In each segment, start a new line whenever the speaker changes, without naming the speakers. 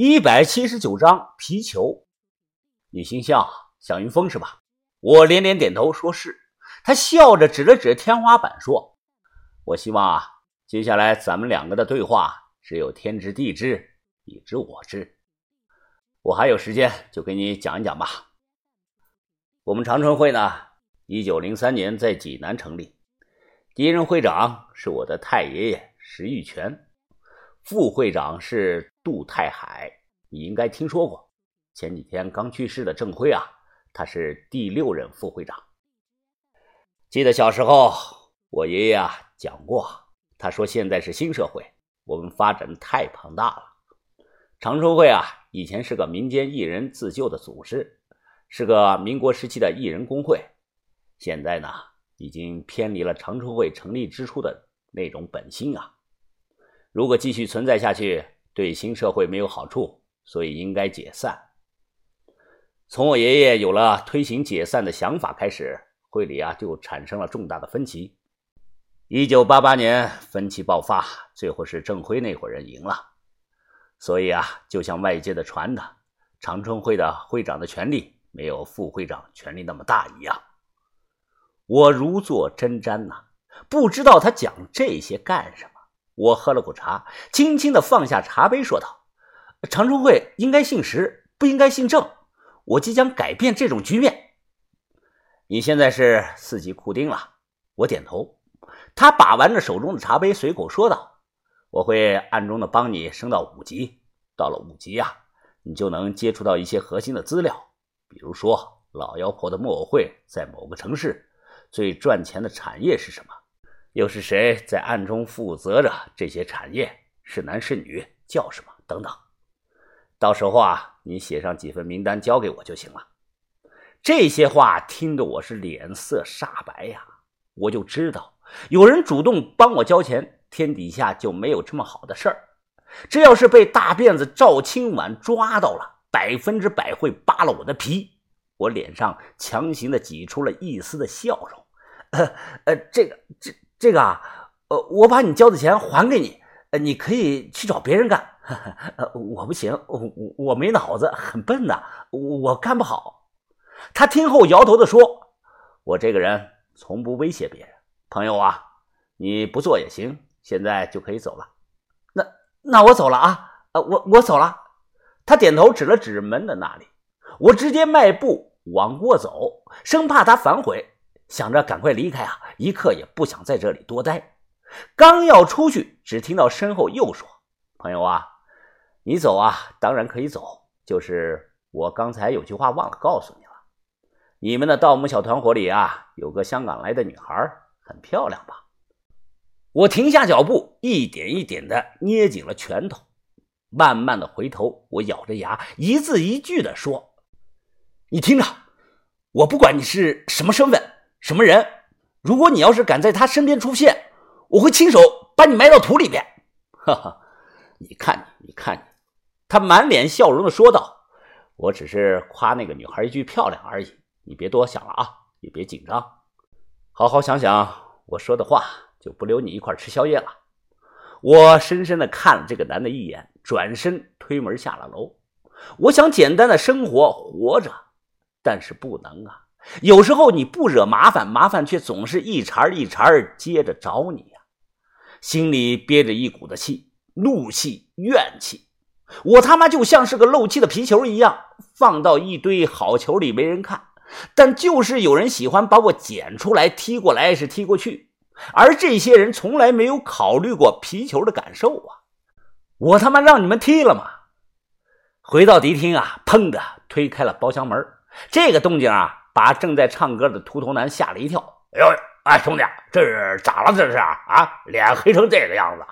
一百七十九章皮球，你姓向，向云峰是吧？我连连点头，说是。他笑着指了指天花板，说：“我希望啊，接下来咱们两个的对话只有天知地知，你知我知。我还有时间，就给你讲一讲吧。我们长春会呢，一九零三年在济南成立，第一任会长是我的太爷爷石玉泉。”副会长是杜太海，你应该听说过。前几天刚去世的郑辉啊，他是第六任副会长。记得小时候，我爷爷啊讲过，他说现在是新社会，我们发展太庞大了。长春会啊，以前是个民间艺人自救的组织，是个民国时期的艺人工会，现在呢，已经偏离了长春会成立之初的那种本心啊。如果继续存在下去，对新社会没有好处，所以应该解散。从我爷爷有了推行解散的想法开始，会里啊就产生了重大的分歧。一九八八年分歧爆发，最后是郑辉那伙人赢了。所以啊，就像外界的传的，长春会的会长的权力没有副会长权力那么大一样。我如坐针毡呐，不知道他讲这些干什么。我喝了口茶，轻轻的放下茶杯，说道：“长春会应该姓石，不应该姓郑。我即将改变这种局面。你现在是四级库丁了。”我点头。他把玩着手中的茶杯，随口说道：“我会暗中的帮你升到五级。到了五级呀，你就能接触到一些核心的资料，比如说老妖婆的木偶会在某个城市最赚钱的产业是什么。”又是谁在暗中负责着这些产业？是男是女？叫什么？等等。到时候啊，你写上几份名单交给我就行了。这些话听得我是脸色煞白呀！我就知道有人主动帮我交钱，天底下就没有这么好的事儿。这要是被大辫子赵青晚抓到了，百分之百会扒了我的皮。我脸上强行的挤出了一丝的笑容。呃 呃，这个这。这个啊，呃，我把你交的钱还给你，呃，你可以去找别人干。呃，我不行，我我没脑子，很笨的，我干不好。他听后摇头的说：“我这个人从不威胁别人，朋友啊，你不做也行，现在就可以走了。那那我走了啊，呃，我我走了。”他点头指了指门的那里，我直接迈步往过走，生怕他反悔。想着赶快离开啊，一刻也不想在这里多待。刚要出去，只听到身后又说：“朋友啊，你走啊，当然可以走。就是我刚才有句话忘了告诉你了。你们的盗墓小团伙里啊，有个香港来的女孩，很漂亮吧？”我停下脚步，一点一点的捏紧了拳头，慢慢的回头，我咬着牙，一字一句的说：“你听着，我不管你是什么身份。”什么人？如果你要是敢在他身边出现，我会亲手把你埋到土里边。哈哈，你看你，你看你，他满脸笑容的说道：“我只是夸那个女孩一句漂亮而已，你别多想了啊，也别紧张，好好想想我说的话，就不留你一块吃宵夜了。”我深深的看了这个男的一眼，转身推门下了楼。我想简单的生活活着，但是不能啊。有时候你不惹麻烦，麻烦却总是一茬一茬接着找你呀。心里憋着一股子气，怒气、怨气。我他妈就像是个漏气的皮球一样，放到一堆好球里没人看，但就是有人喜欢把我捡出来踢过来是踢过去。而这些人从来没有考虑过皮球的感受啊！我他妈让你们踢了吗？回到迪厅啊，砰的推开了包厢门，这个动静啊！把正在唱歌的秃头男吓了一跳。哎呦，哎，兄弟，这是咋了？这是啊，脸黑成这个样子。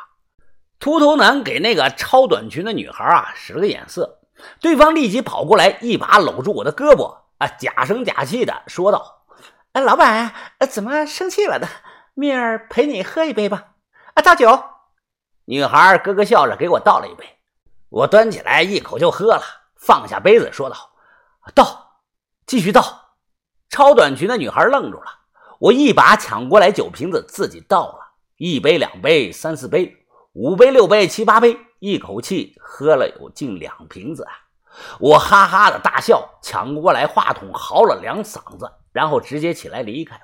秃头男给那个超短裙的女孩啊使了个眼色，对方立即跑过来，一把搂住我的胳膊，啊，假声假气的说道：“哎，老板，怎么生气了呢？明儿陪你喝一杯吧。啊，倒酒。”女孩咯咯笑着给我倒了一杯，我端起来一口就喝了，放下杯子说道：“倒，继续倒。”超短裙的女孩愣住了，我一把抢过来酒瓶子，自己倒了一杯、两杯、三四杯、五杯、六杯、七八杯，一口气喝了有近两瓶子啊！我哈哈的大笑，抢过来话筒嚎了两嗓子，然后直接起来离开了。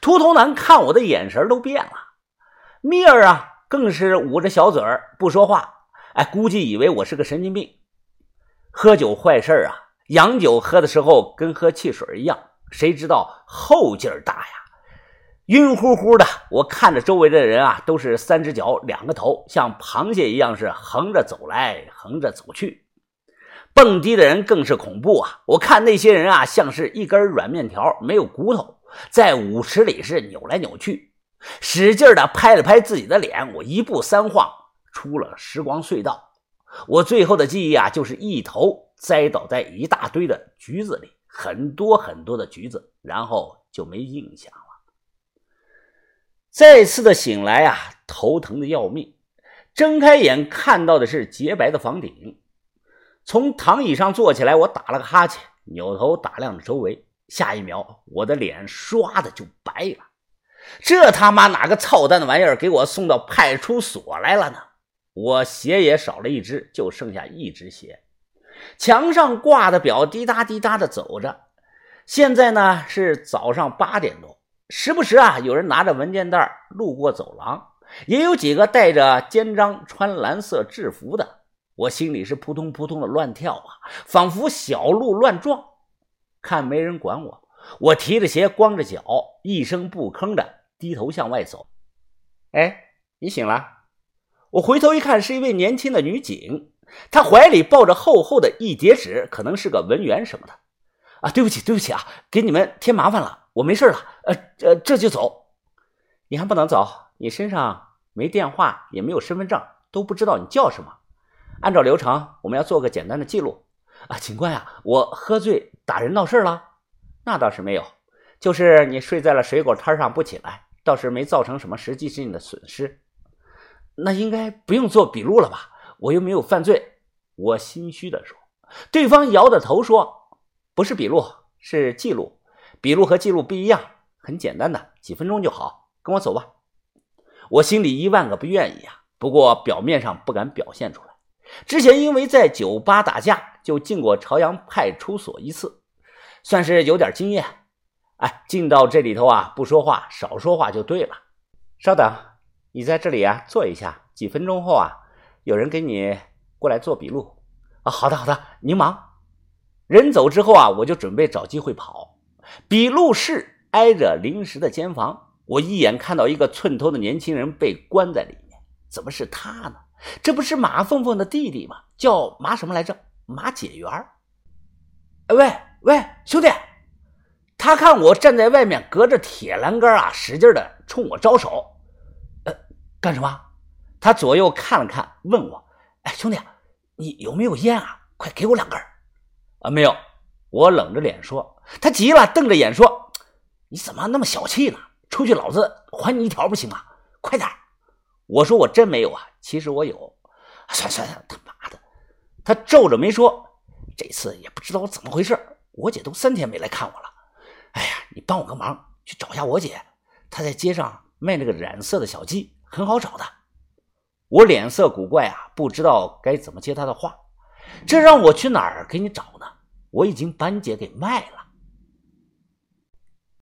秃头男看我的眼神都变了，米尔啊，更是捂着小嘴儿不说话。哎，估计以为我是个神经病。喝酒坏事啊，洋酒喝的时候跟喝汽水一样，谁知道后劲儿大呀？晕乎乎的，我看着周围的人啊，都是三只脚两个头，像螃蟹一样是横着走来横着走去。蹦迪的人更是恐怖啊！我看那些人啊，像是一根软面条，没有骨头，在舞池里是扭来扭去，使劲的拍了拍自己的脸。我一步三晃出了时光隧道。我最后的记忆啊，就是一头栽倒在一大堆的橘子里，很多很多的橘子，然后就没印象了。再次的醒来啊，头疼的要命，睁开眼看到的是洁白的房顶。从躺椅上坐起来，我打了个哈欠，扭头打量着周围。下一秒，我的脸唰的就白了。这他妈哪个操蛋的玩意儿给我送到派出所来了呢？我鞋也少了一只，就剩下一只鞋。墙上挂的表滴答滴答的走着。现在呢是早上八点多。时不时啊，有人拿着文件袋路过走廊，也有几个带着肩章、穿蓝色制服的。我心里是扑通扑通的乱跳啊，仿佛小鹿乱撞。看没人管我，我提着鞋，光着脚，一声不吭的低头向外走。哎，你醒了？我回头一看，是一位年轻的女警，他怀里抱着厚厚的一叠纸，可能是个文员什么的。啊，对不起，对不起啊，给你们添麻烦了。我没事了，呃，这这就走。你还不能走，你身上没电话，也没有身份证，都不知道你叫什么。按照流程，我们要做个简单的记录。啊，警官呀，我喝醉打人闹事了？那倒是没有，就是你睡在了水果摊上不起来，倒是没造成什么实际性的损失。那应该不用做笔录了吧？我又没有犯罪。我心虚的说。对方摇着头说：“不是笔录，是记录。”笔录和记录不一样，很简单的，几分钟就好。跟我走吧。我心里一万个不愿意啊，不过表面上不敢表现出来。之前因为在酒吧打架，就进过朝阳派出所一次，算是有点经验。哎，进到这里头啊，不说话，少说话就对了。稍等，你在这里啊坐一下，几分钟后啊，有人给你过来做笔录。啊，好的好的，您忙。人走之后啊，我就准备找机会跑。笔录室挨着临时的监房，我一眼看到一个寸头的年轻人被关在里面。怎么是他呢？这不是马凤凤的弟弟吗？叫马什么来着？马解元。喂喂，兄弟！他看我站在外面，隔着铁栏杆啊，使劲的冲我招手。呃，干什么？他左右看了看，问我：“哎，兄弟，你有没有烟啊？快给我两根。”啊，没有。我冷着脸说。他急了，瞪着眼说：“你怎么那么小气呢？出去，老子还你一条不行吗？快点！”我说：“我真没有啊，其实我有。”算算算，他妈的！他皱着眉说：“这次也不知道怎么回事，我姐都三天没来看我了。哎呀，你帮我个忙，去找一下我姐。她在街上卖那个染色的小鸡，很好找的。”我脸色古怪啊，不知道该怎么接他的话。这让我去哪儿给你找呢？我已经把你姐给卖了。